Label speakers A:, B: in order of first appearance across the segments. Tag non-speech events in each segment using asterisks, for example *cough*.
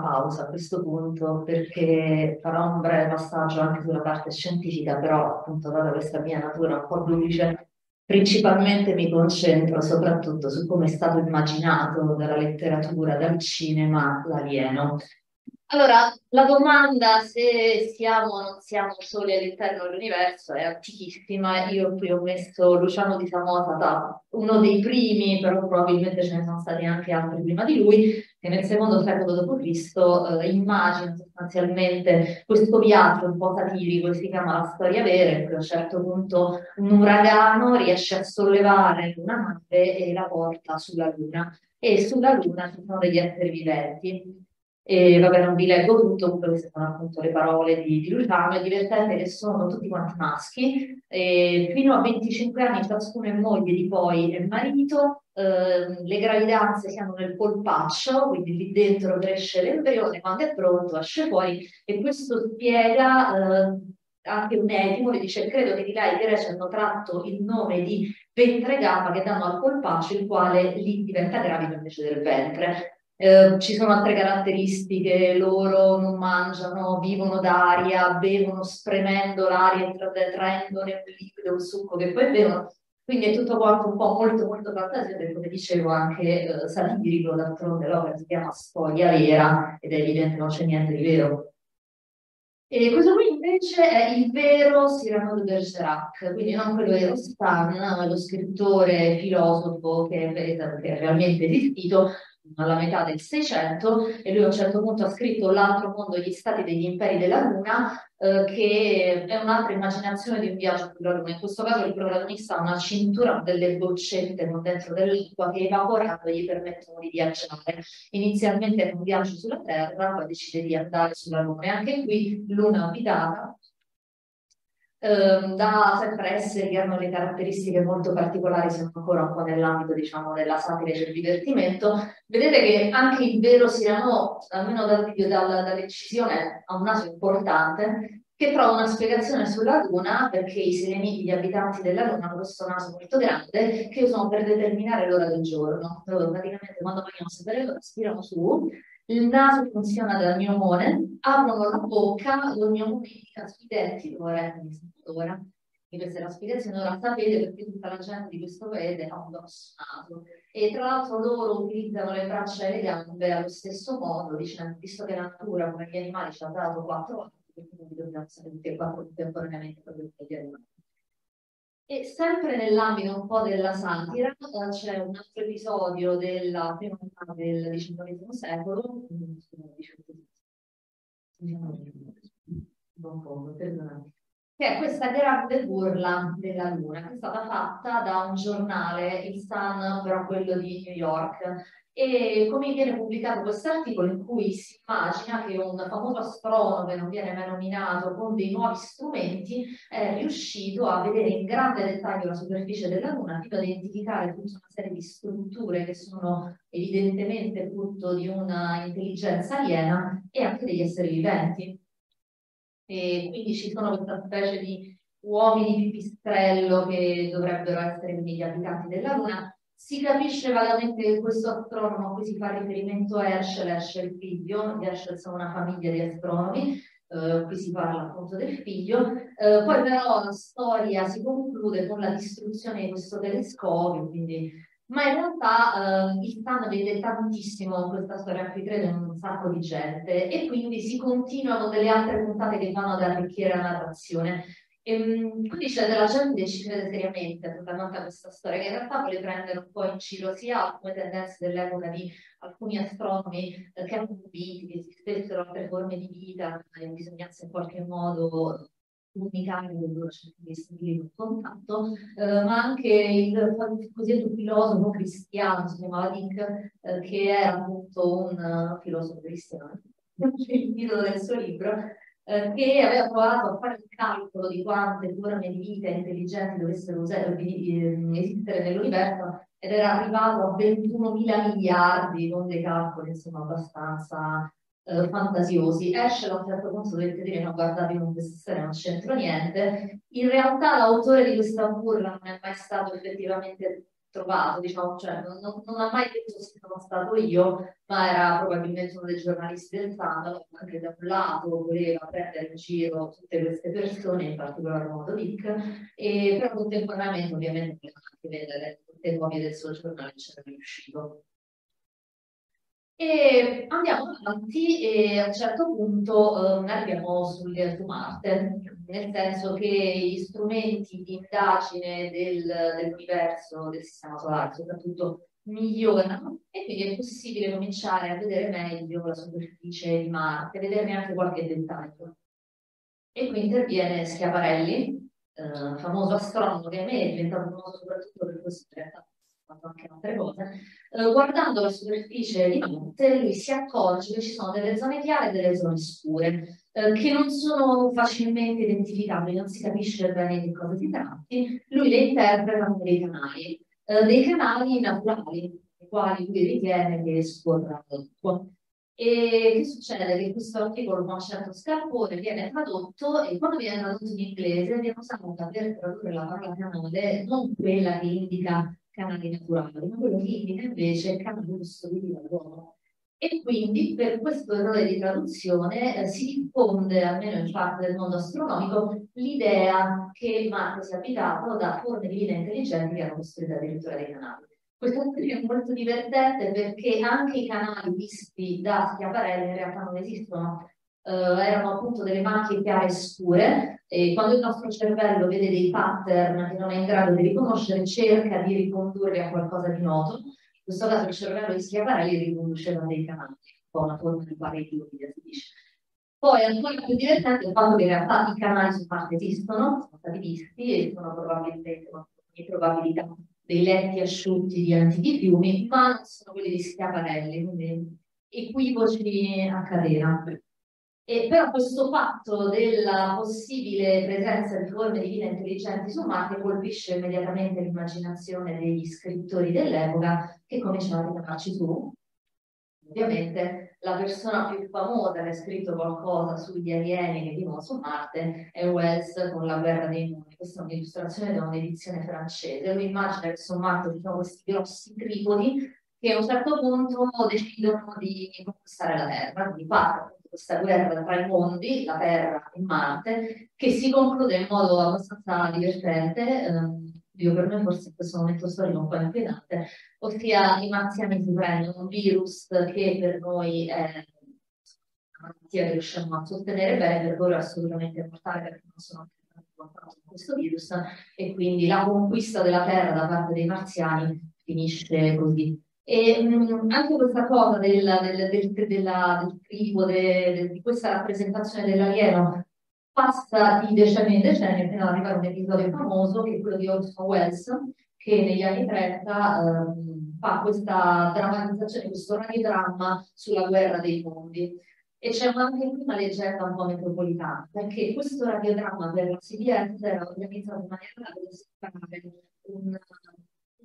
A: Pausa a questo punto perché farò un breve passaggio anche sulla parte scientifica, però appunto data questa mia natura un po' duplice, principalmente mi concentro soprattutto su come è stato immaginato dalla letteratura, dal cinema, l'alieno. Allora, la domanda se siamo o non siamo soli all'interno dell'universo è antichissima. Io qui ho messo Luciano di Samosata, uno dei primi, però probabilmente ce ne sono stati anche altri prima di lui, che nel secondo secolo d.C. Eh, immagina sostanzialmente questo viaggio un po' satirico che si chiama La storia vera, in cui a un certo punto un uragano riesce a sollevare una nave e la porta sulla Luna. E sulla Luna ci sono degli esseri viventi e vabbè, non vi leggo tutto, comunque queste sono appunto le parole di, di Luciano. È divertente che sono tutti quanti maschi, e fino a 25 anni ciascuno è moglie di poi è marito. Eh, le gravidanze si hanno nel polpaccio, quindi lì dentro cresce l'embrione, quando è pronto esce fuori e questo spiega eh, anche un etimo che dice credo che di lei i greci hanno tratto il nome di ventre gamma che danno al polpaccio il quale lì diventa gravido invece del ventre eh, ci sono altre caratteristiche, loro non mangiano, vivono d'aria, bevono spremendo l'aria traendone un liquido, un succo che poi bevono. Quindi è tutto quanto un po' molto molto fantasioso e come dicevo anche eh, satirico, d'altronde l'opera si chiama Storia vera ed è evidente non c'è niente di vero. E questo qui invece è il vero Cyrano de Bergerac, quindi non quello di Rostan, lo scrittore filosofo che è, che è realmente esistito, alla metà del Seicento e lui a un certo punto ha scritto L'altro mondo, gli stati degli imperi della Luna, eh, che è un'altra immaginazione di un viaggio sulla Luna. In questo caso il protagonista ha una cintura delle boccette dentro dell'acqua che evaporando gli permettono di viaggiare. Inizialmente è un viaggio sulla Terra, poi decide di andare sulla Luna e anche qui Luna abitata da sempre esseri che hanno le caratteristiche molto particolari, siamo ancora un po' nell'ambito diciamo, della satira e del divertimento, vedete che anche il vero Sirano, almeno dal video, dalla, dall'incisione, ha un naso importante, che trova una spiegazione sulla Luna perché i sereniti, gli abitanti della Luna, hanno questo naso molto grande che usano per determinare l'ora del giorno. Praticamente quando vogliono sapere l'ora spirano su il naso funziona da gnomone, aprono la bocca, lo gnomone indica sui denti l'ora e l'ora. E questa è la spiegazione, ora sapete perché tutta la gente di questo paese ha un grosso naso. E tra l'altro loro utilizzano le braccia e le gambe allo stesso modo, dicendo, visto che la natura, come gli animali, ci ha dato quattro anni, quindi dobbiamo essere tutti e quattro contemporaneamente proprio gli animali. E sempre nell'ambito un po' della satira, eh, c'è un altro episodio della prima metà del XIX secolo, che è questa grande burla della Luna, che è stata fatta da un giornale, il Sun, però quello di New York, e come viene pubblicato questo articolo in cui si immagina che un famoso astronomo che non viene mai nominato con dei nuovi strumenti è riuscito a vedere in grande dettaglio la superficie della Luna fino a identificare tutta una serie di strutture che sono evidentemente frutto di una intelligenza aliena e anche degli esseri viventi. E quindi ci sono questa specie di uomini pipistrello che dovrebbero essere quindi gli abitanti della Luna si capisce vagamente che questo astronomo a cui si fa riferimento è Herschel, Herschel figlio, gli Herschel sono una famiglia di astronomi, eh, qui si parla appunto del figlio, eh, poi però la storia si conclude con la distruzione di questo telescopio, quindi... ma in realtà eh, il fan vede tantissimo questa storia qui, credo in un sacco di gente, e quindi si continua con delle altre puntate che vanno ad arricchire la narrazione. Ehm, quindi c'è della gente che ci crede seriamente totalmente a questa storia, che in realtà vuole prendere un po' in giro sia alcune tendenze dell'epoca di alcuni astronomi eh, che hanno convinti che esistessero altre forme di vita e bisognasse in qualche modo comunicare con loro, cercare di stabilire un contatto, eh, ma anche il cosiddetto filosofo cristiano, si chiamava Dick, eh, che era appunto un uh, filosofo cristiano, *laughs* il titolo del suo libro, eh, che aveva provato a fare il calcolo di quante forme di vita intelligenti dovessero usare, eh, esistere nell'universo ed era arrivato a 21 mila miliardi con dei calcoli insomma abbastanza eh, fantasiosi. Esce a un certo punto dovete dire no guardate con questa non c'entro niente. In realtà l'autore di questa burla non è mai stato effettivamente trovato, diciamo, cioè non, non, ha mai detto se sono stato io, ma era probabilmente uno dei giornalisti del Sandalo, anche da un lato voleva prendere in giro tutte queste persone, in particolar modo Dick, e però contemporaneamente ovviamente anche vedere tutte le copie del suo giornale c'era riuscito. E andiamo avanti e a un certo punto eh, arriviamo sul, su Marte, nel senso che gli strumenti di indagine del, dell'universo, del sistema solare soprattutto, migliorano e quindi è possibile cominciare a vedere meglio la superficie di Marte, vederne anche qualche dettaglio. E qui interviene Schiaparelli, eh, famoso astronomo che a me è diventato famoso soprattutto per questo in realtà fatto anche altre cose, eh, guardando la superficie di Marte lui si accorge che ci sono delle zone chiare e delle zone scure, eh, che non sono facilmente identificabili, non si capisce bene di cosa si tratti, lui le interpreta come dei canali, eh, dei canali naturali, i quali lui ritiene che scorra l'acqua. E che succede? Che questo articolo con un certo scalpore viene tradotto e quando viene tradotto in inglese viene usata per tradurre la parola canale non quella che indica canali naturali, ma quello che indica invece canale costruiti dall'uomo. E quindi per questo errore di traduzione eh, si diffonde, almeno in parte del mondo astronomico, l'idea che Marte sia abitato da forme di vita intelligenti che hanno costruito addirittura dei canali. Questo è molto divertente perché anche i canali visti da Schiaparelli in realtà non esistono, eh, erano appunto delle macchie chiare e scure e quando il nostro cervello vede dei pattern che non è in grado di riconoscere cerca di ricondurli a qualcosa di noto questo caso il cervello di Schiaparelli riconduceva dei canali un po' una forma di pareti si dice poi ancora più divertente il fatto che in realtà i canali su parte esistono sono stati visti e sono probabilmente con probabilità dei letti asciutti di antichi fiumi ma sono quelli di Schiaparelli quindi equivoci a catena e però questo fatto della possibile presenza di forme di vita intelligenti su Marte colpisce immediatamente l'immaginazione degli scrittori dell'epoca che cominciano a ricavarci su. Ovviamente la persona più famosa che ha scritto qualcosa sugli alieni che vivono su Marte è Wells con La guerra dei mondi. Questa è un'illustrazione da un'edizione francese. Lui immagina che su Marte ci sono questi grossi tripodi che a un certo punto decidono di conquistare la Terra, di fare questa guerra tra i mondi, la Terra e Marte, che si conclude in modo abbastanza divertente. Ehm, io per me forse in questo momento storico un po' inquietante, ossia i marziani si prendono un virus che per noi è una malattia che riusciamo a sostenere bene, per loro è assolutamente mortale perché non sono contato con questo virus e quindi la conquista della Terra da parte dei marziani finisce così. E mh, anche questa cosa del, del, del, della, del tribo, de, di questa rappresentazione dell'alieno passa di decenni in decenni fino ad arrivare a un episodio famoso che è quello di Orson Welles che negli anni 30 ehm, fa questa drammatizzazione, questo radiodramma sulla guerra dei mondi. E c'è anche qui una leggenda un po' metropolitana, perché questo radiodramma per la CBS era organizzato in maniera da poter un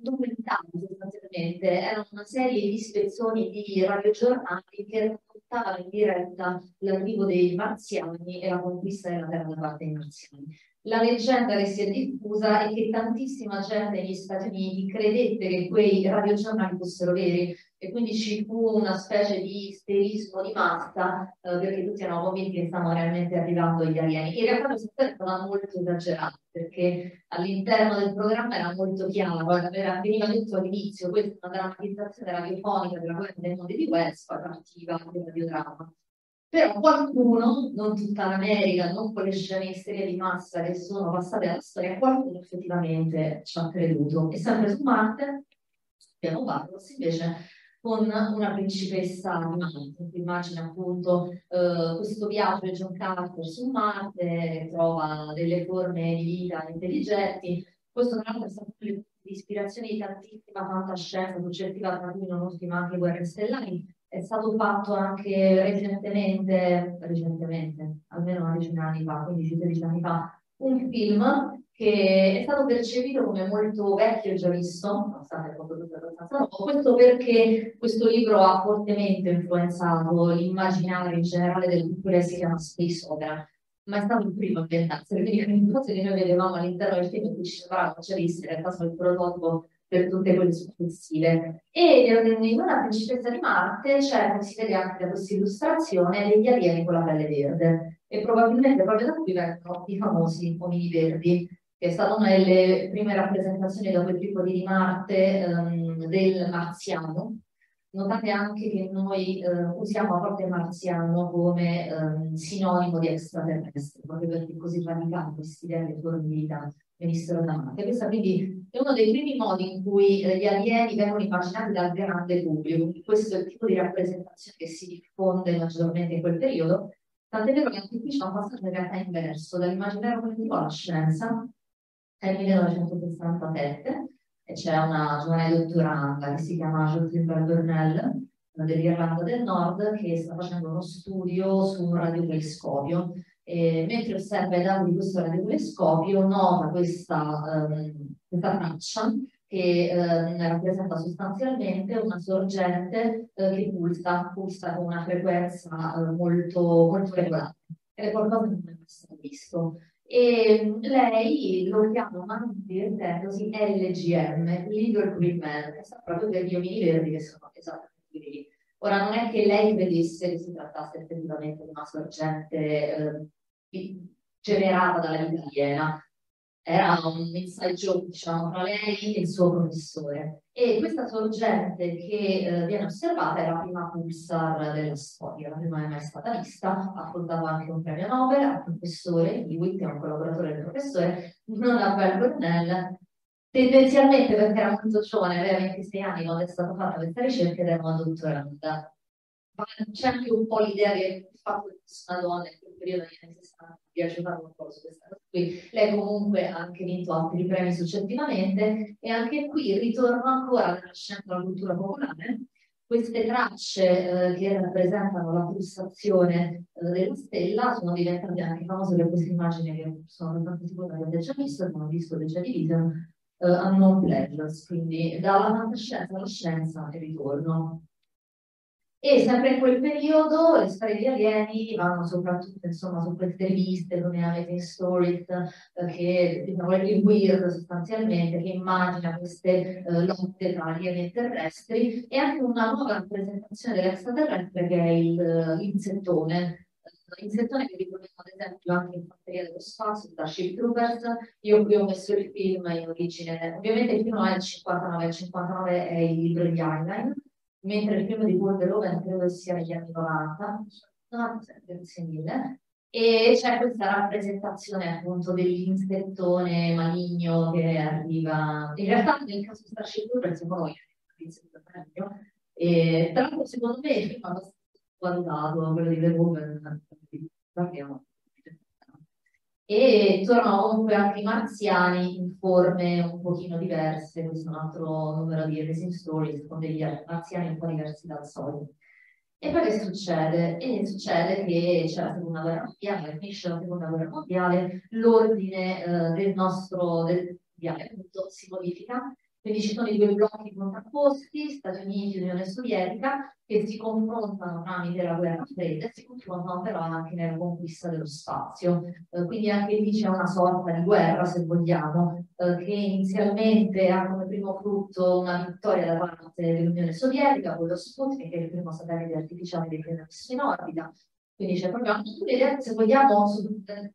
A: documentario sostanzialmente, era una serie di ispezioni di radiogiornali che raccontavano in diretta l'arrivo dei marziani e la conquista della terra da parte dei marziani. La leggenda che si è diffusa è che tantissima gente negli Stati Uniti credette che quei radiogiornali fossero veri e quindi ci fu una specie di isterismo di massa eh, perché tutti erano convinti che stavano realmente arrivando gli alieni. In realtà questa è stata molto esagerata perché all'interno del programma era molto chiaro, veniva detto all'inizio, questa è una drammatizzazione radiofonica della guerra dei mondi di West, poi partiva il radiodramma. Però qualcuno, non tutta l'America, non quelle scene serie di massa che sono passate alla storia, qualcuno effettivamente ci ha creduto. E sempre su Marte, piano Barros, invece, con una principessa di Marte. Immagina appunto eh, questo viaggio di John Carter su Marte, trova delle forme di vita intelligenti. Questo tra l'altro è stato di ispirazione di tantissima fantascienza successiva, tra cui non ultima anche Guerre Stellari, è stato fatto anche recentemente, recentemente, almeno una decina di anni fa, 15-16 anni fa, un film che è stato percepito come molto vecchio e già visto, nonostante il foto abbastanza nuovo, questo perché questo libro ha fortemente influenzato l'immaginario in generale del che si chiama Space Opera, ma è stato il primo a inventarselo, quindi le cose che noi vedevamo all'interno del film in cui ci sembrava già viste, in realtà sono il prototipo per tutte quelle successive. E in una principessa di Marte c'è, come si vede anche da questa illustrazione, degli alieni con la pelle verde. E probabilmente proprio da qui vengono i famosi omini verdi, che è stata una delle prime rappresentazioni da quel tipo di Marte um, del marziano. Notate anche che noi uh, usiamo a volte marziano come um, sinonimo di extraterrestre, proprio perché così radicale questa idea che vita venissero da Marte. Questo quindi è uno dei primi modi in cui eh, gli alieni vengono immaginati dal grande pubblico. Questo è il tipo di rappresentazione che si diffonde maggiormente in quel periodo. Tant'è vero che anche qui c'è un passaggio in realtà inverso, dall'immaginario collettivo alla scienza, il 1967, e c'è una giovane dottoranda che si chiama Jocelyn Burnell dell'Irlanda del Nord che sta facendo uno studio su un radiotelescopio e mentre osserva i dati di questo radiotelescopio nota questa, um, questa traccia che um, rappresenta sostanzialmente una sorgente uh, che pulsa, pulsa con una frequenza uh, molto, molto regolare è qualcosa che non è stato visto. E lei lo chiama divertendosi LGM, Little Green Man, proprio per gli omini verdi che sono esattamente lì. Ora non è che lei vedesse che si trattasse effettivamente di una sorgente eh, generata dalla vita aliena. Era un joke, diciamo, tra lei e il suo professore. E questa sorgente che eh, viene osservata è la prima pulsar della storia, la prima mai stata vista, ha fondato anche un premio Nobel al professore Hewitt, che è un collaboratore del professore, non a Bell tendenzialmente perché era molto giovane, aveva 26 anni quando è stata fatta questa ricerca ed era una dottoranda. Ma c'è anche un po' l'idea che il fatto che fosse una donna periodo degli anni 60 piace fare un po' su questa cosa qui. Lei comunque ha anche vinto altri premi successivamente e anche qui ritorno ancora nella scienza della cultura popolare. Queste tracce eh, che rappresentano la pulsazione eh, della stella sono diventate anche famose per queste immagini che sono abbastanza sicura che avete già visto, abbiamo visto The Division, uh, Unknown Pleasures, quindi dalla fantascienza alla scienza e ritorno. E sempre in quel periodo le storie di alieni vanno soprattutto insomma, su queste riviste come Amazing Stories, eh, che diciamo, il weird sostanzialmente, che immagina queste eh, lotte tra alieni e terrestri, e anche una nuova rappresentazione dell'extraterrestre che è il, eh, l'insettone. L'insettone che ritroviamo ad esempio anche in Fanteria dello Spazio, da Ship Troopers. Io qui ho messo il film in origine, ovviamente il film è del 59, il 59 è il libro di Heinlein, mentre il film di Wolverine credo sia negli anni 90, grazie e c'è questa rappresentazione appunto dell'insettone maligno che arriva, in realtà nel caso di Starship Troopers siamo noi l'insettone maligno, e tra l'altro secondo me il film è abbastanza valutato, quello di The Woman, parliamo. E tornano comunque anche i marziani in forme un pochino diverse, questo è un altro numero di Racing Stories con degli marziani un po' diversi dal solito. E poi che succede? E succede che c'è la seconda guerra mondiale, finisce la seconda guerra mondiale, l'ordine eh, del nostro del, appunto, si modifica quindi ci sono i due blocchi contrapposti, Stati Uniti e Unione Sovietica, che si confrontano tramite la guerra fredda e si confrontano però anche nella conquista dello spazio. Eh, quindi anche lì c'è una sorta di guerra, se vogliamo, eh, che inizialmente ha come primo frutto una vittoria da parte dell'Unione Sovietica, con lo Sputnik, che è il primo satellite artificiale dei primi messo in orbita, quindi c'è proprio anche un'idea, se vogliamo,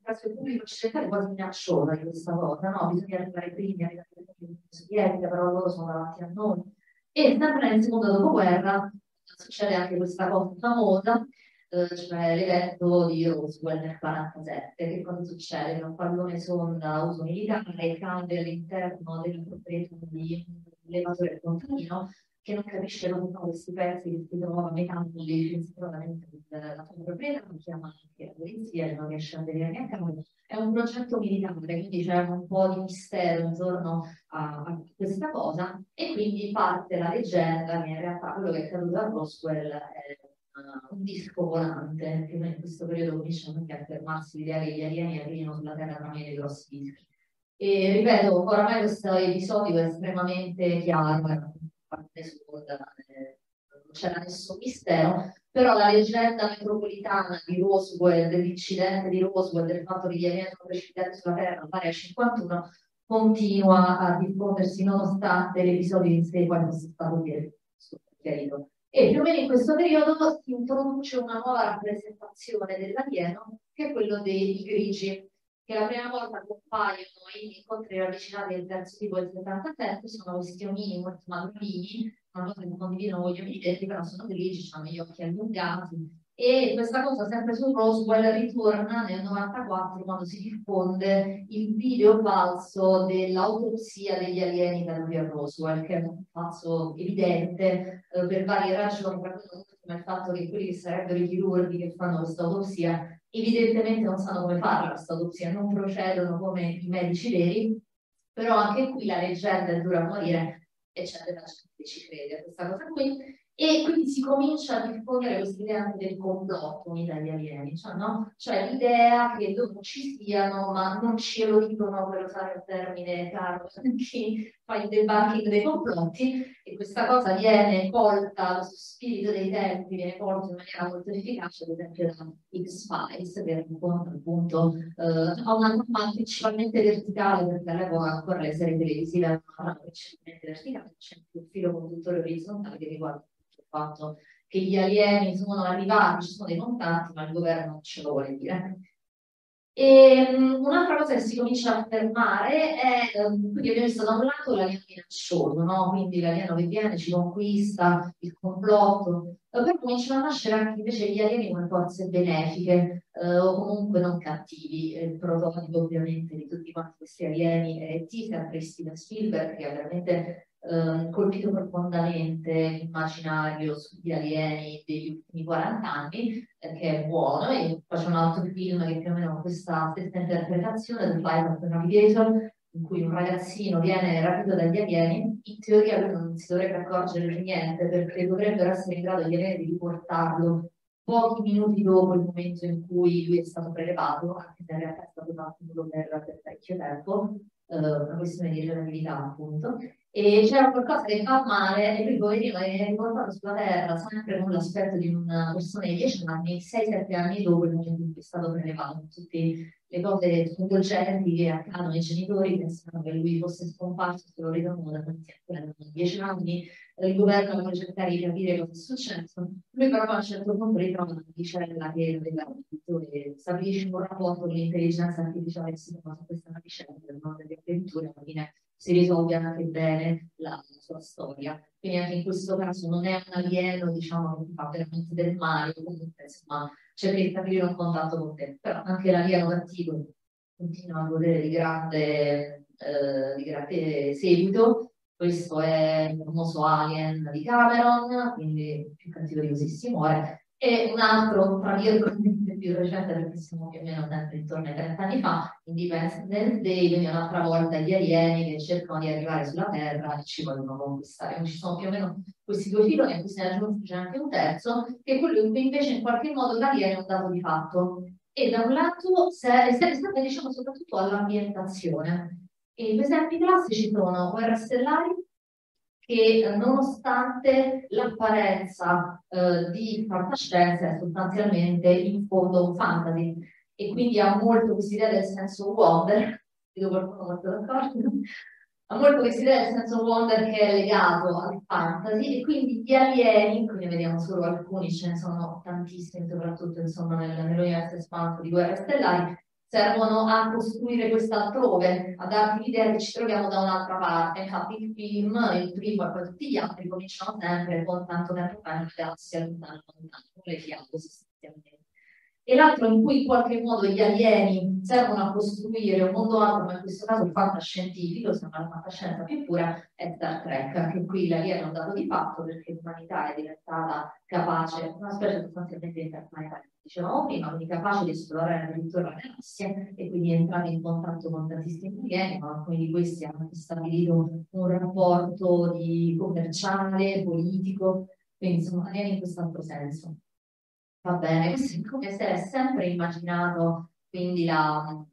A: presso il pubblico occidentale quasi minacciosa questa cosa, no? Bisogna arrivare primi, arrivare primi sovietica, però loro sono davanti a noi. E sempre nel secondo dopoguerra succede anche questa cosa famosa, eh, cioè l'evento di Roswell nel 1947. Che cosa succede? Che un pallone sonda uso militare cade all'interno della proprietà di un elevatore contadino che non capisce dove sono questi pezzi che si trovano nei campi principalmente della sua proprietà, lo chiama anche la polizia, non riesce a vedere neanche a noi. È un progetto militare, quindi c'è un po' di mistero intorno a, a, questa cosa e quindi parte la leggenda che in realtà quello che è accaduto a Roswell è un disco volante, che in questo periodo cominciano anche a fermarsi l'idea che gli alieni arrivino sulla Terra tramite grossi dischi. E ripeto, oramai questo episodio è estremamente chiaro, non c'era nessun mistero, però la leggenda metropolitana di Roswell, dell'incidente di Roswell, del fatto che gli alieni sono precipitati sulla Terra pari a 51, continua a diffondersi nonostante l'episodio in sé poi non sia stato chiarito. E più o meno in questo periodo si introduce una nuova rappresentazione dell'alieno, che è quello dei grigi, che la prima volta compaiono in incontri ravvicinati del terzo tipo del 77, sono questi omini molto magrolini, una cosa che condividono con gli omini però sono grigi, hanno gli occhi allungati, e questa cosa sempre su Roswell ritorna nel 94 quando si diffonde il video falso dell'autopsia degli alieni da lui a Roswell, che è un falso evidente eh, per varie ragioni, come il fatto che quelli che sarebbero i chirurghi che fanno questa autopsia evidentemente non sanno come fare questa autopsia, non procedono come i medici veri, però anche qui la leggenda è dura a morire e c'è della gente ci crede a questa cosa qui. E quindi si comincia a diffondere questa idea anche del complotto dagli alieni, cioè, no? cioè l'idea che loro ci siano, ma non ce lo per usare il termine caro *laughs* chi fa il debunking dei complotti, e questa cosa viene colta, questo spirito dei tempi viene colto in maniera molto efficace, ad esempio da X-Files, che racconta appunto eh, una trama principalmente verticale, perché all'epoca ancora le serie televisive trama principalmente verticale, c'è un filo conduttore orizzontale che riguarda fatto che gli alieni sono arrivati, ci sono dei contanti, ma il governo non ce lo vuole dire. Um, un'altra cosa che si comincia a affermare è, um, quindi abbiamo visto da un lato l'alieno minaccioso, no? quindi l'alieno che viene, ci conquista, il complotto, poi cominciano a nascere anche invece gli alieni come forze benefiche eh, o comunque non cattivi. Il prototipo ovviamente di tutti quanti questi alieni è T, sempre Steven Spielberg, che ha veramente eh, colpito profondamente l'immaginario sugli alieni degli ultimi 40 anni, eh, che è buono, e faccio un altro film che più o meno ha questa stessa interpretazione, The Flight of the Navigator, in cui un ragazzino viene rapito dagli alieni, in teoria lui non si dovrebbe accorgere di niente perché dovrebbero essere in grado gli alieni di riportarlo pochi minuti dopo il momento in cui lui è stato prelevato, anche se in realtà è stato fatto per, per parecchio tempo, eh, una questione di relatività appunto, e c'era qualcosa che fa male e lui è riportato sulla terra sempre con l'aspetto di una persona di 10 anni, 6-7 anni dopo il momento in cui è stato prelevato. Tutte le cose sconvolgenti che accadono ai genitori pensano che lui fosse scomparso, se lo vedono da tanti anni, 10 anni, il governo vuole cercare di capire cosa è successo. Lui però a un certo punto ritrova una vicenda che stabilisce un rapporto con l'intelligenza artificiale trova su questa vicenda, no? delle avventure, alla fine si risolve anche bene la, sua storia. Quindi anche in questo caso non è un alieno, diciamo, che fa veramente del male, comunque insomma cerca di stabilire un contatto con te. Però anche l'alieno cattivo continua a godere di grande, eh, di grande seguito. Questo è il famoso Alien di Cameron, quindi più cattivo di così si muore. e un altro, tra virgolette, più recente, perché siamo più o meno sempre intorno ai 30 anni fa, Independence Day, quindi un'altra volta gli alieni che cercano di arrivare sulla Terra e ci vogliono conquistare. Quindi ci sono più o meno questi due filoni, a cui se ne aggiunge anche un terzo, che è quello in cui invece in qualche modo l'alieno è un dato di fatto. E da un lato serve, diciamo, soprattutto all'ambientazione. E gli esempi classici sono guerre stellari, che nonostante l'apparenza eh, di fantascienza è sostanzialmente in fondo un fantasy. E quindi ha molto questa idea del senso wonder, vedo qualcuno molto d'accordo, ha molto questa idea del senso wonder che è legato al fantasy. E quindi gli alieni, qui ne vediamo solo alcuni, ce ne sono tantissimi soprattutto insomma nel, nell'universo espanso di Guerre Stellari, servono a costruire quest'altrove, a darti l'idea che ci troviamo da un'altra parte. Infatti il film, il primo e poi tutti gli altri cominciano sempre con tanto tempo fa in galassia lontano, lontano, le fiabe sostanzialmente e l'altro in cui in qualche modo gli alieni servono a costruire un mondo altro, ma in questo caso fantascientifico, sembra la fantascienza più pura, è Star Trek, anche qui l'alieno è un dato di fatto perché l'umanità è diventata capace, una specie sostanzialmente interplanetaria, dicevamo prima, quindi capace di esplorare addirittura la galassia e quindi entrare in contatto con tantissimi alieni, ma alcuni di questi hanno stabilito un rapporto commerciale, politico, quindi insomma alieni in quest'altro senso. Va bene, questo è come se è sempre immaginato quindi la,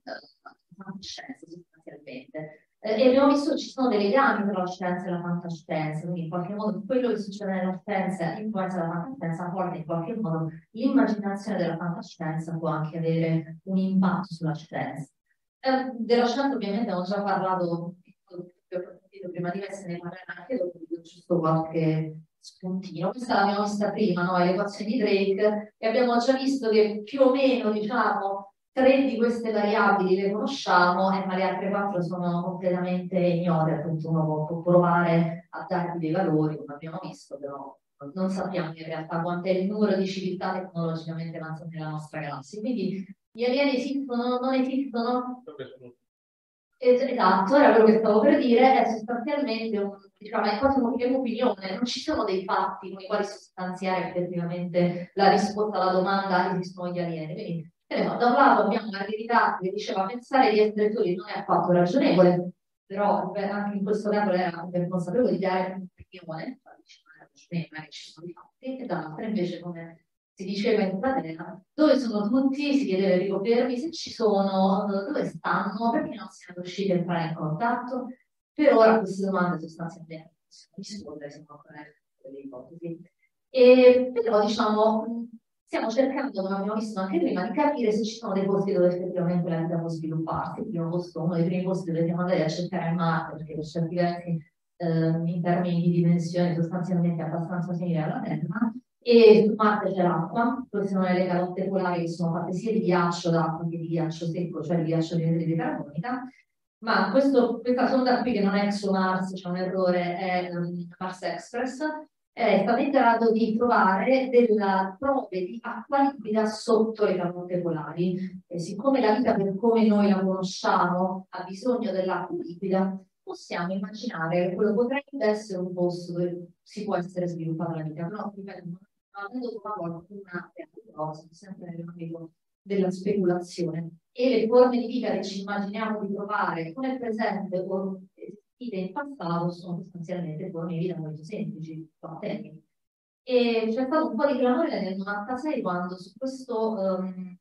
A: fantascienza sostanzialmente. Eh, e abbiamo visto che ci sono dei legami tra la scienza e la fantascienza, quindi in qualche modo quello che succede nella scienza influenza la fantascienza, porta in qualche modo l'immaginazione della fantascienza può anche avere un impatto sulla scienza. Eh, della scienza ovviamente abbiamo già parlato prima di me se ne parlerà anche dopo, giusto qualche spuntino. Questa l'abbiamo vista prima, no? le equazioni di Drake, e abbiamo già visto che più o meno, diciamo, tre di queste variabili le conosciamo, eh, ma le altre quattro sono completamente ignote, appunto uno può provare a dargli dei valori, come abbiamo visto, però non sappiamo in realtà quanto è il numero di civiltà tecnologicamente avanzate nella nostra galassia. Quindi gli alieni esistono, non esistono? Esatto, era quello che stavo per dire, è sostanzialmente un, diciamo, è quasi un'opinione, non ci sono dei fatti con i quali sostanziare effettivamente la risposta alla domanda esistono gli alieni. Quindi, no, da un lato abbiamo una verità che diceva pensare di essere soli non è affatto ragionevole, però anche in questo caso era ben consapevole di dare un'opinione, cioè, ci sono dei fatti, e dall'altra invece come si diceva in platea, dove sono tutti, si chiedeva di Fermi, se ci sono, dove stanno, perché non siamo riusciti a entrare in contatto. Per ora queste domande sostanzialmente possiamo rispondere, siamo ancora delle ipotesi. E, però diciamo, stiamo cercando, come abbiamo visto anche prima, di capire se ci sono dei posti dove effettivamente la vita può svilupparsi. Il primo posto, uno dei primi posti dove siamo andati a cercare è Marte, perché per certi versi eh, in termini di dimensioni sostanzialmente abbastanza simili alla Terra, e su Marte c'è l'acqua, queste sono le calotte polari che sono fatte sia di ghiaccio d'acqua che di ghiaccio secco, cioè di ghiaccio di anidride carbonica, ma questo, questa sonda qui che non è ExoMars, c'è un errore, è um, Mars Express, è stata in grado di trovare delle prove di acqua liquida sotto le calotte polari. E siccome la vita per come noi la conosciamo ha bisogno dell'acqua liquida, possiamo immaginare che quello potrebbe essere un posto dove si può essere sviluppata la vita, però ripeto, avendo trovato una cosa, sempre nell'ambito della speculazione e le forme di vita che ci immaginiamo di trovare con il presente o esistite in passato sono sostanzialmente forme di vita molto semplici, batteri. E c'è stato un po' di clamore nel 96 quando su questo um,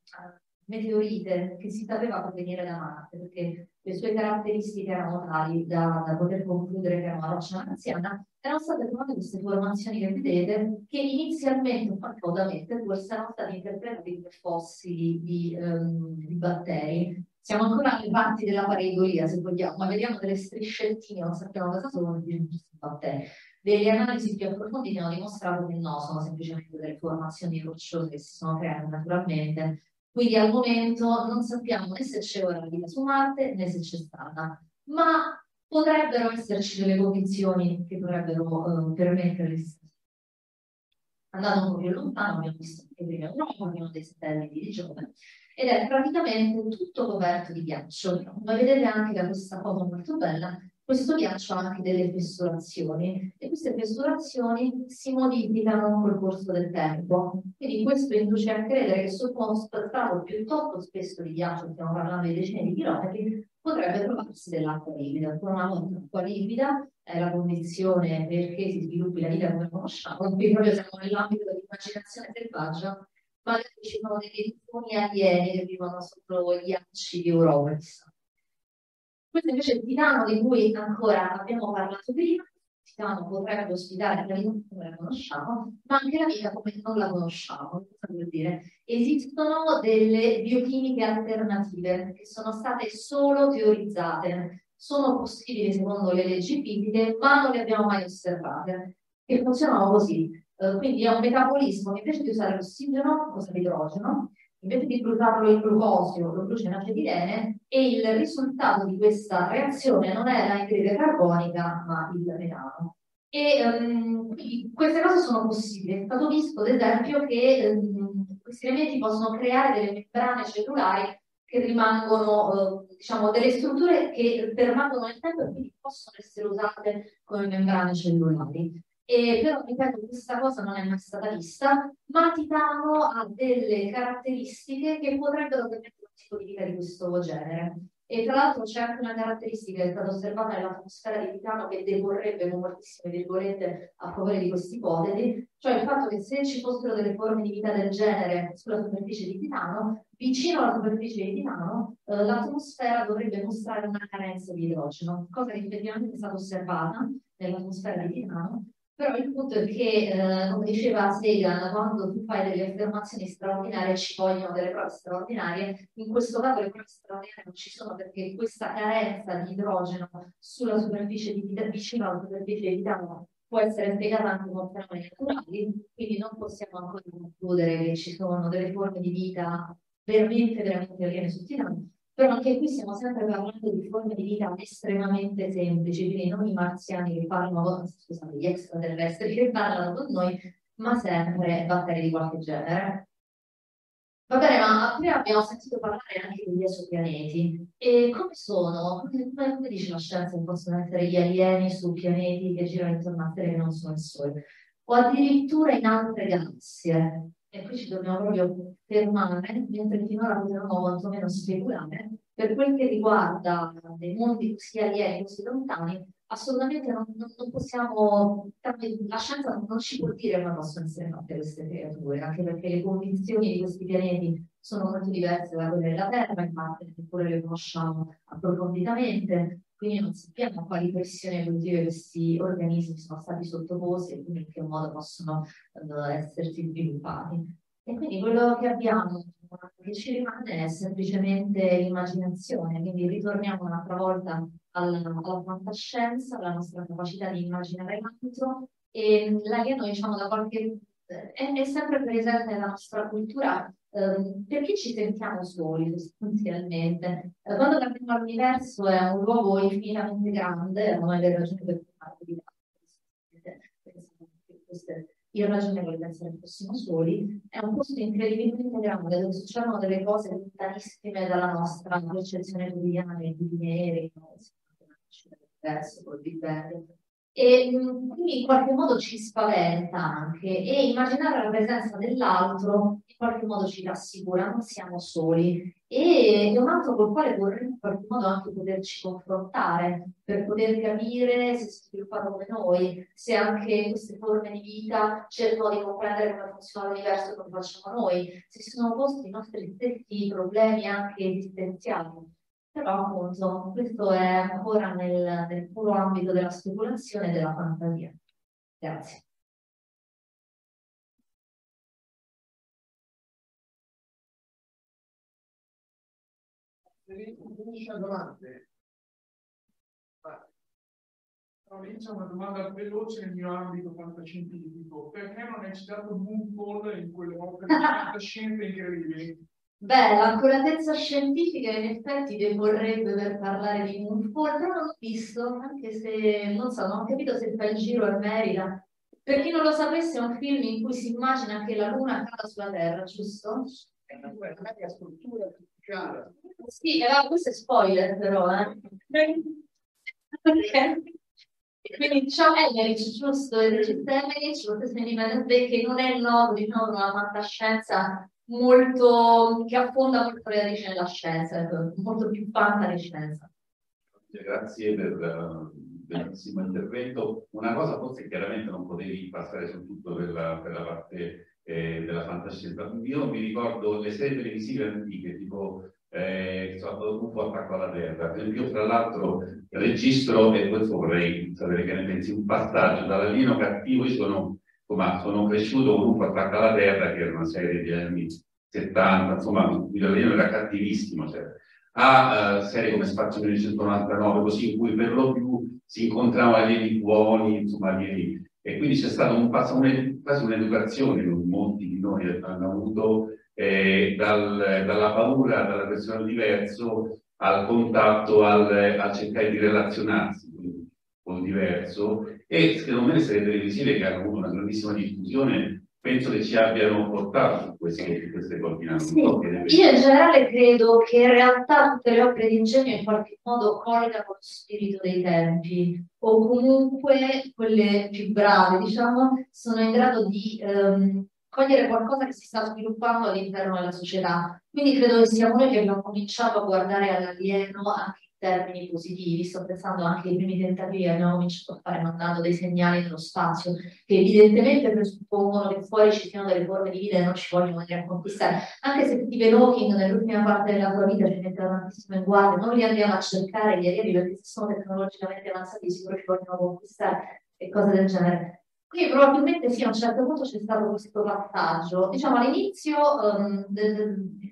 A: meteorite che si sapeva provenire da Marte, perché le sue caratteristiche erano tali da, da poter concludere che era una roccia marziana, erano state trovate queste formazioni che vedete, che inizialmente, un po' da forse erano state interpretate come fossili di, um, di batteri. Siamo ancora alle parti della pareidolia, se vogliamo, ma vediamo delle striscettine, non sappiamo cosa sono, di questi batteri. Delle analisi più approfondite hanno dimostrato che no, sono semplicemente delle formazioni rocciose che si sono create naturalmente quindi al momento non sappiamo né se c'è ora vita su Marte né se c'è stata, ma potrebbero esserci delle condizioni che dovrebbero eh, permettere Andando un po' più lontano, abbiamo visto che prima Europa, abbiamo dei satelliti di Giove, ed è praticamente tutto coperto di ghiaccio. Come vedete anche da questa foto molto bella, questo ghiaccio ha anche delle fessurazioni e queste fessurazioni si modificano col corso del tempo. Quindi questo induce a credere che sotto uno strato piuttosto spesso di ghiaccio, stiamo parlando di decine di chilometri, potrebbe trovarsi dell'acqua liquida. Ancora una volta l'acqua liquida è la condizione perché si sviluppi la vita come conosciamo, qui proprio siamo nell'ambito dell'immaginazione selvaggia, magari ci sono dei telefoni alieni che vivono sotto gli ghiacci di Europa, questo invece è il Titano di cui ancora abbiamo parlato prima, Titano potrebbe ospitare vita come la conosciamo, ma anche la vita come non la conosciamo. Cosa vuol dire? Esistono delle biochimiche alternative che sono state solo teorizzate, sono possibili secondo le leggi fisiche, ma non le abbiamo mai osservate, che funzionano così. Uh, quindi è un metabolismo che invece di usare l'ossigeno usa l'idrogeno invece di bruciarlo il glucosio lo brucia in acetilene e il risultato di questa reazione non è l'anidride carbonica ma il metano. E um, queste cose sono possibili. È stato visto, ad esempio, che um, questi elementi possono creare delle membrane cellulari che rimangono, uh, diciamo, delle strutture che permangono nel tempo e quindi possono essere usate come membrane cellulari. E però, ripeto, questa cosa non è mai stata vista, ma Titano ha delle caratteristiche che potrebbero permettere un tipo di vita di questo genere. E tra l'altro c'è anche una caratteristica che è stata osservata nell'atmosfera di Titano che deporrebbe con moltissime virgolette a favore di questa ipotesi, cioè il fatto che se ci fossero delle forme di vita del genere sulla superficie di Titano, vicino alla superficie di Titano, eh, l'atmosfera dovrebbe mostrare una carenza di idrogeno, cosa che effettivamente è stata osservata nell'atmosfera di Titano, però il punto è che, eh, come diceva Sagan, quando tu fai delle affermazioni straordinarie ci vogliono delle prove straordinarie, in questo caso le prove straordinarie non ci sono perché questa carenza di idrogeno sulla superficie di vita, vicino alla superficie di vita può essere spiegata anche con fenomeni naturali, quindi non possiamo ancora concludere che ci sono delle forme di vita veramente, veramente aliene su Titano però anche qui stiamo sempre parlando di forme di vita estremamente semplici, quindi non i marziani che parlano, scusate, gli extraterrestri che parlano con noi, ma sempre batteri di qualche genere. Va bene, ma prima abbiamo sentito parlare anche degli esopianeti. E come sono? Come, come dice la scienza che possono essere gli alieni su pianeti che girano intorno a Terra e non sono il Sole? O addirittura in altre galassie e qui ci dobbiamo proprio fermare, mentre finora potevamo quantomeno speculare, per quel che riguarda dei mondi così alieni, così lontani, assolutamente non, non, non possiamo, la scienza non ci può dire come possono essere fatte queste creature, anche perché le condizioni di questi pianeti sono molto diverse da quelle della Terra, infatti neppure le conosciamo approfonditamente, quindi non sappiamo a quali pressioni evolutive questi organismi sono stati sottoposti e quindi in che modo possono uh, essersi sviluppati. E quindi quello che abbiamo che ci rimane è semplicemente l'immaginazione, quindi ritorniamo un'altra volta alla, alla fantascienza, alla nostra capacità di immaginare l'altro e l'alieno diciamo da qualche è, è sempre presente nella nostra cultura Um, perché ci sentiamo soli sostanzialmente? Uh, quando capiamo l'universo è un luogo infinitamente grande, è una delle ragioni per cui parte di questo è irragionevole pensare che fossimo soli, è un posto incredibilmente grande dove succedono delle cose lontanissime dalla nostra percezione quotidiana di no? l'universo, col Big Bang e mm, quindi in qualche modo ci spaventa anche. E immaginare la presenza dell'altro in qualche modo ci rassicura, non siamo soli e è un altro col quale vorremmo in qualche modo anche poterci confrontare per poter capire se si è sviluppato come noi, se anche queste forme di vita cercano di comprendere come funziona l'universo come facciamo noi, se si sono posti i nostri stessi problemi anche esistenziali però appunto questo è ancora nel, nel puro ambito della speculazione e della fantasia. Grazie.
B: Finisce domande. Inizio una domanda veloce nel mio ambito fantascientifico. Perché non è citato Moonfall in quelle opere di fantascienza incredibili?
A: Beh, l'accuratezza scientifica in effetti deporrebbe per parlare di Moonfall, però non l'ho visto, anche se non so, non ho capito se fa il giro a merita. Per chi non lo sapesse, è un film in cui si immagina che la Luna cada sulla Terra, giusto?
B: È una struttura artificiale.
A: Sì, eh, questo è spoiler però, eh. okay. Quindi diciamo Emmerich, giusto, il regista Emmerich, lo stesso Independent Day, che non è noto, diciamo, per una fantascienza molto, che affonda molto le radici nella scienza, ecco, molto più fantascienza.
C: Grazie per il bellissimo intervento. Una cosa forse chiaramente non potevi passare su tutto per la, per la parte eh, della fantascienza. Io mi ricordo le serie televisive antiche, tipo eh, un po' attacco alla terra. Io tra l'altro registro, e questo vorrei sapere che ne pensi, un passaggio dall'alieno cattivo, io sono, insomma, sono cresciuto con un po' attacco alla terra, che era una serie di anni 70, insomma, l'alieno era cattivissimo, cioè, a uh, serie come Spazio 1999, così in cui per lo più si incontravano alieni buoni, insomma, alieni. E quindi c'è stata un, un, quasi un'educazione che molti di noi hanno avuto eh, dal, dalla paura, dalla persona al diverso, al contatto, al, a cercare di relazionarsi con il diverso e secondo me le serie televisive che hanno avuto una grandissima diffusione penso che ci abbiano portato queste, queste coordinate.
A: Sì, io in generale credo che in realtà tutte le opere di ingegno in qualche modo colgano lo spirito dei tempi o comunque quelle più brave, diciamo, sono in grado di um, cogliere qualcosa che si sta sviluppando all'interno della società. Quindi credo che siamo noi che abbiamo cominciato a guardare all'alieno anche in termini positivi. Sto pensando anche ai primi tentativi che abbiamo cominciato a fare mandando dei segnali nello spazio, che evidentemente presuppongono che fuori ci siano delle forme di vita e non ci vogliono venire a conquistare. Anche se Stephen Hawking nell'ultima parte della sua vita ci metteva tantissimo in guardia, non li andiamo a cercare gli alieni perché se sono tecnologicamente avanzati sicuro ci vogliono conquistare e cose del genere. Qui probabilmente sì, a un certo punto c'è stato questo passaggio. Diciamo all'inizio, um,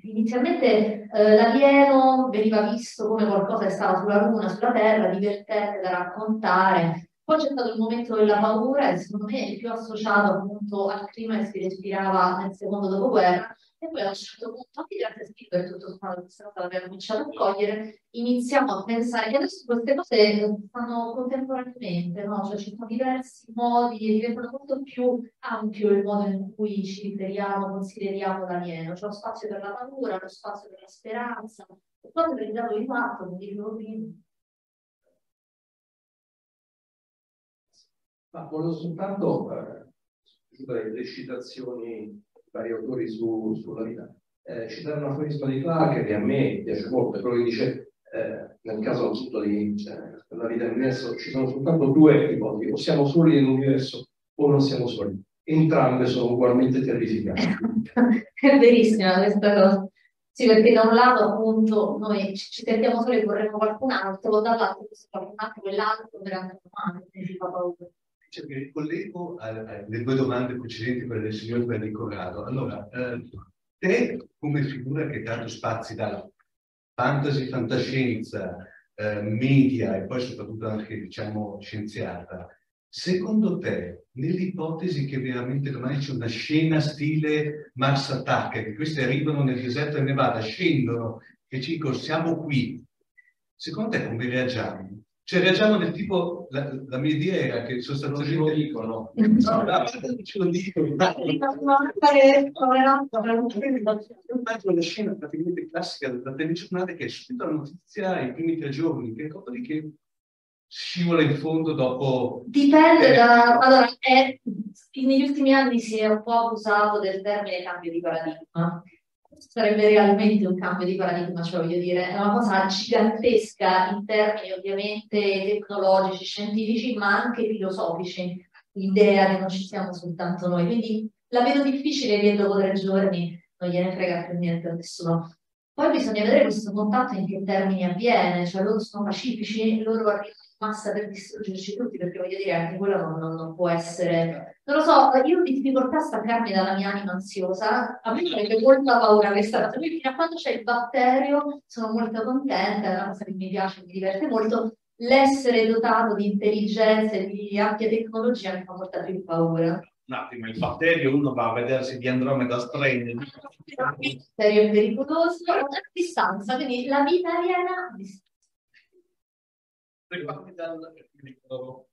A: inizialmente uh, l'alieno veniva visto come qualcosa che stava sulla luna, sulla terra, divertente da raccontare. Poi c'è stato il momento della paura e secondo me è più associato appunto al clima che si respirava nel secondo dopoguerra e poi a un certo punto, anche grazie a Spielberg, tutto sommato, questa cosa l'abbiamo cominciato a cogliere, iniziamo a pensare che adesso queste cose stanno contemporaneamente, no? Cioè ci sono diversi modi, diventano molto più ampio il modo in cui ci riferiamo, consideriamo l'alieno. C'è lo spazio per la paura, lo spazio per la speranza, e poi per il di fatto, come dicevo.
D: Ma volevo soltanto eh, le citazioni vari autori su, sulla vita. Eh, citare un aforisma di Clark che a me piace molto, è quello che dice eh, nel caso appunto di eh, la vita nell'universo ci sono soltanto due ipotesi, o siamo soli nell'universo o non siamo soli. Entrambe sono ugualmente terrificanti. *laughs*
A: è verissima questa cosa. Sì, perché da un lato appunto noi ci, sentiamo soli e vorremmo qualcun altro, dall'altro qualcun altro, quell'altro andare avanti, ci fa paura
E: cioè, mi ricollego alle due domande precedenti, quelle del signor Berni Corrado. Allora, eh, te come figura che tanto spazi dalla fantasy, fantascienza, eh, media e poi soprattutto anche, diciamo, scienziata, secondo te, nell'ipotesi che veramente domani c'è una scena stile Mars Attack, che questi arrivano nel deserto del Nevada, scendono e ci dicono siamo qui, secondo te come reagiamo? Cioè reagiamo del tipo, la, la mia idea era che sostanzialmente... Non ce lo dicono. *laughs* No, no, ce lo dicono. Immagino la scena praticamente classica della telegiornata che è subito la notizia i primi tre giorni, che dopodiché scivola in fondo dopo...
A: Dipende da... Allora, è, negli ultimi anni si è un po' abusato del termine cambio di paradigma sarebbe realmente un cambio di paradigma, cioè voglio dire, è una cosa gigantesca in termini ovviamente tecnologici, scientifici, ma anche filosofici, l'idea che non ci siamo soltanto noi. Quindi la vedo difficile che dopo tre giorni non gliene frega più niente a nessuno. Poi bisogna vedere questo contatto in che termini avviene, cioè loro sono pacifici, loro arrivano in massa per distruggerci tutti, perché voglio dire, anche quello non, non, non può essere... Non lo so, io ho difficoltà a staccarmi dalla mia anima ansiosa, a me farebbe molta paura questa cosa, quindi fino a quando c'è il batterio sono molto contenta, è una cosa che mi piace, mi diverte molto, l'essere dotato di intelligenza e di ampia tecnologia mi fa molta più paura
E: un attimo, il batterio uno va a vedersi di Andromeda Strain. Il
A: batterio è pericoloso a distanza, quindi la vita aliena a distanza.
E: Dal...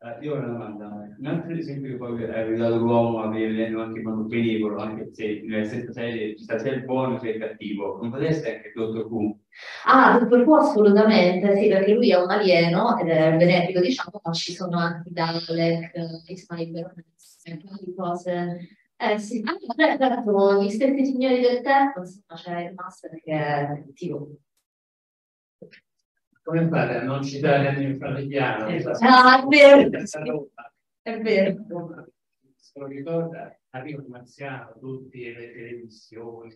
F: Eh, io ho una domanda. Un altro esempio che poi hai aiutato l'uomo a vedere anche in modo benevolo, anche se nella stessa serie ci sta sia il buono sia il cattivo, non potreste anche dottor Who?
A: Ah, Dottor Who assolutamente, sì, perché lui è un alieno ed è benefico, diciamo, ma ci sono anche Dalek, un po' di cose. Eh sì, anche certo, gli stessi signori del tempo, insomma, c'è il master che è cattivo.
G: Come fare a non citare il famigliano?
A: Ah, è vero, è vero.
G: Se lo ricorda, arriva un marziano, tutti le televisioni,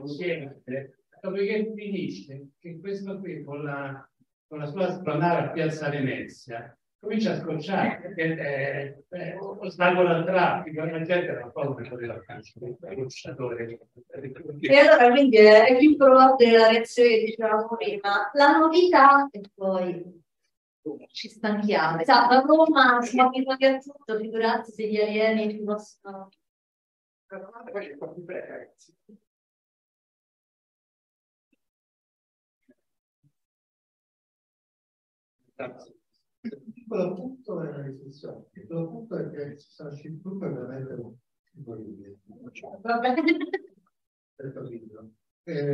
G: insieme, dopodiché finisce che questo qui con la, con la sua spronare a Piazza Venezia comincia a scocciare perché è, è, ostacola il traffico, la gente non può vedere il lucciatore.
A: E allora quindi è, è più probabile la reazione che dicevamo prima, la novità e poi ci stanchiamo. Esatto, a Roma siamo abituati a tutto, figurati se gli alieni ci possono...
B: Poi c'è ragazzi.
G: Grazie.
H: Il piccolo punto è una riflessione, il piccolo punto è che Starship Group è veramente imponibile.
A: Va bene.
H: Per capirlo. Eh,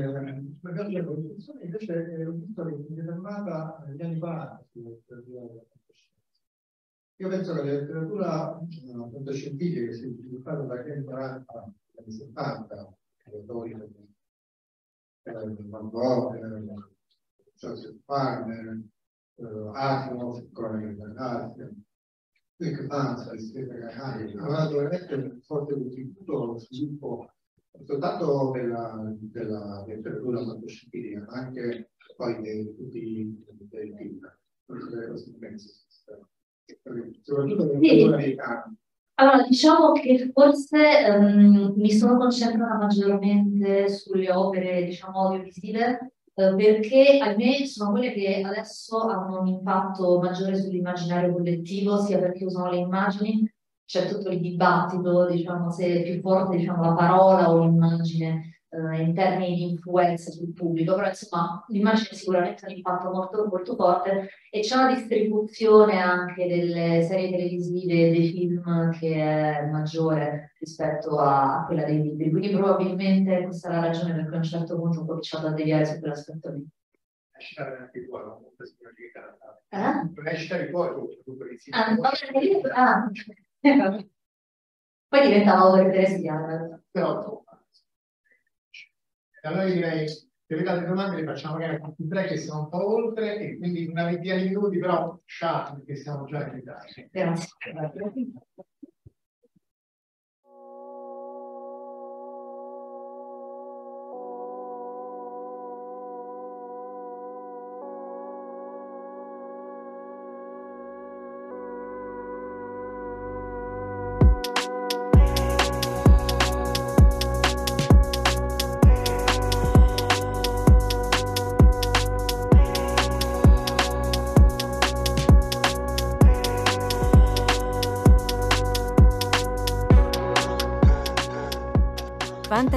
H: per la riflessione invece è un punto che mi è fermata negli anni 40 sulla letteratura della fantascienza. Io penso che la letteratura fantascientifica che si è sviluppata dagli anni 40 agli anni 70, autori come Van Gogh, Joseph Farmer, Asimov, Cronache della Galassia, Rick Banza, Stephen Hahn, ha dato veramente un forte contributo allo sviluppo non soltanto della, della letteratura fantascientifica, ma anche poi di tutti i film. Soprattutto mondo americano.
A: Allora, diciamo che forse ehm, mi sono concentrata maggiormente sulle opere, diciamo, audiovisive, eh, perché ahimè sono quelle che adesso hanno un impatto maggiore sull'immaginario collettivo, sia perché usano le immagini, c'è tutto il dibattito, diciamo, se è più forte, diciamo, la parola o l'immagine, eh, in termini di influenza sul pubblico, però insomma l'immagine sicuramente ha un impatto molto, molto forte e c'è una distribuzione anche delle serie televisive e dei film che è maggiore rispetto a quella dei libri. Quindi probabilmente questa è la ragione per cui a un certo punto ho cominciato a deviare su quell'aspetto lì.
H: no?
A: Eh?
H: Dovrei citare poi tutto, tutto sito.
A: Ah, vabbè, ah. *laughs* Poi diventava per Teresiana.
H: Però, allora io direi che le altre domande le facciamo magari e tre che siamo un po' oltre e quindi una ventina di minuti però sciati perché siamo già in ritardo.
A: Grazie.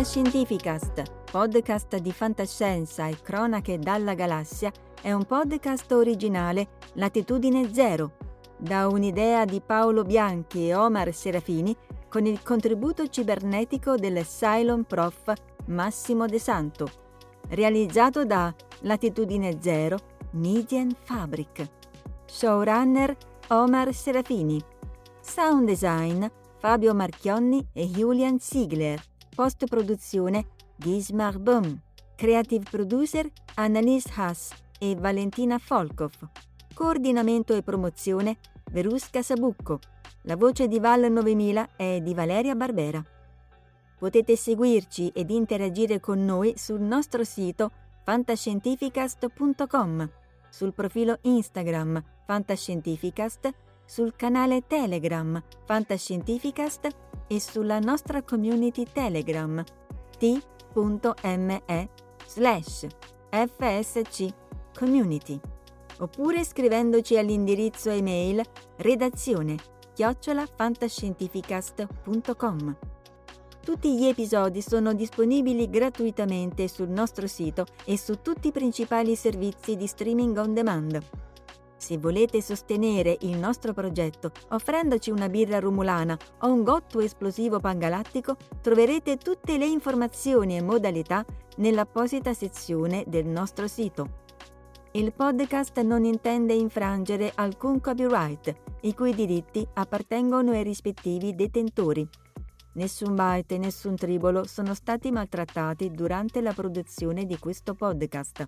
I: Fantascientificast, podcast di fantascienza e cronache dalla galassia, è un podcast originale Latitudine Zero, da un'idea di Paolo Bianchi e Omar Serafini con il contributo cibernetico del Cylon Prof Massimo De Santo, realizzato da Latitudine Zero Median Fabric. Showrunner Omar Serafini. Sound design Fabio Marchionni e Julian Ziegler. Post produzione Gismar Bum. Creative producer Annalise Haas e Valentina Folkov. Coordinamento e promozione Verusca Sabucco. La voce di Val 9000 è di Valeria Barbera. Potete seguirci ed interagire con noi sul nostro sito fantascientificast.com, sul profilo Instagram Fantascientificast, sul canale Telegram Fantascientificast e sulla nostra community Telegram t.me slash fsc community oppure scrivendoci all'indirizzo email redazione chiocciolafantascientificast.com. Tutti gli episodi sono disponibili gratuitamente sul nostro sito e su tutti i principali servizi di streaming on demand. Se volete sostenere il nostro progetto offrendoci una birra rumulana o un gotto esplosivo pangalattico, troverete tutte le informazioni e modalità nell'apposita sezione del nostro sito. Il podcast non intende infrangere alcun copyright, i cui diritti appartengono ai rispettivi detentori. Nessun byte e nessun tribolo sono stati maltrattati durante la produzione di questo podcast.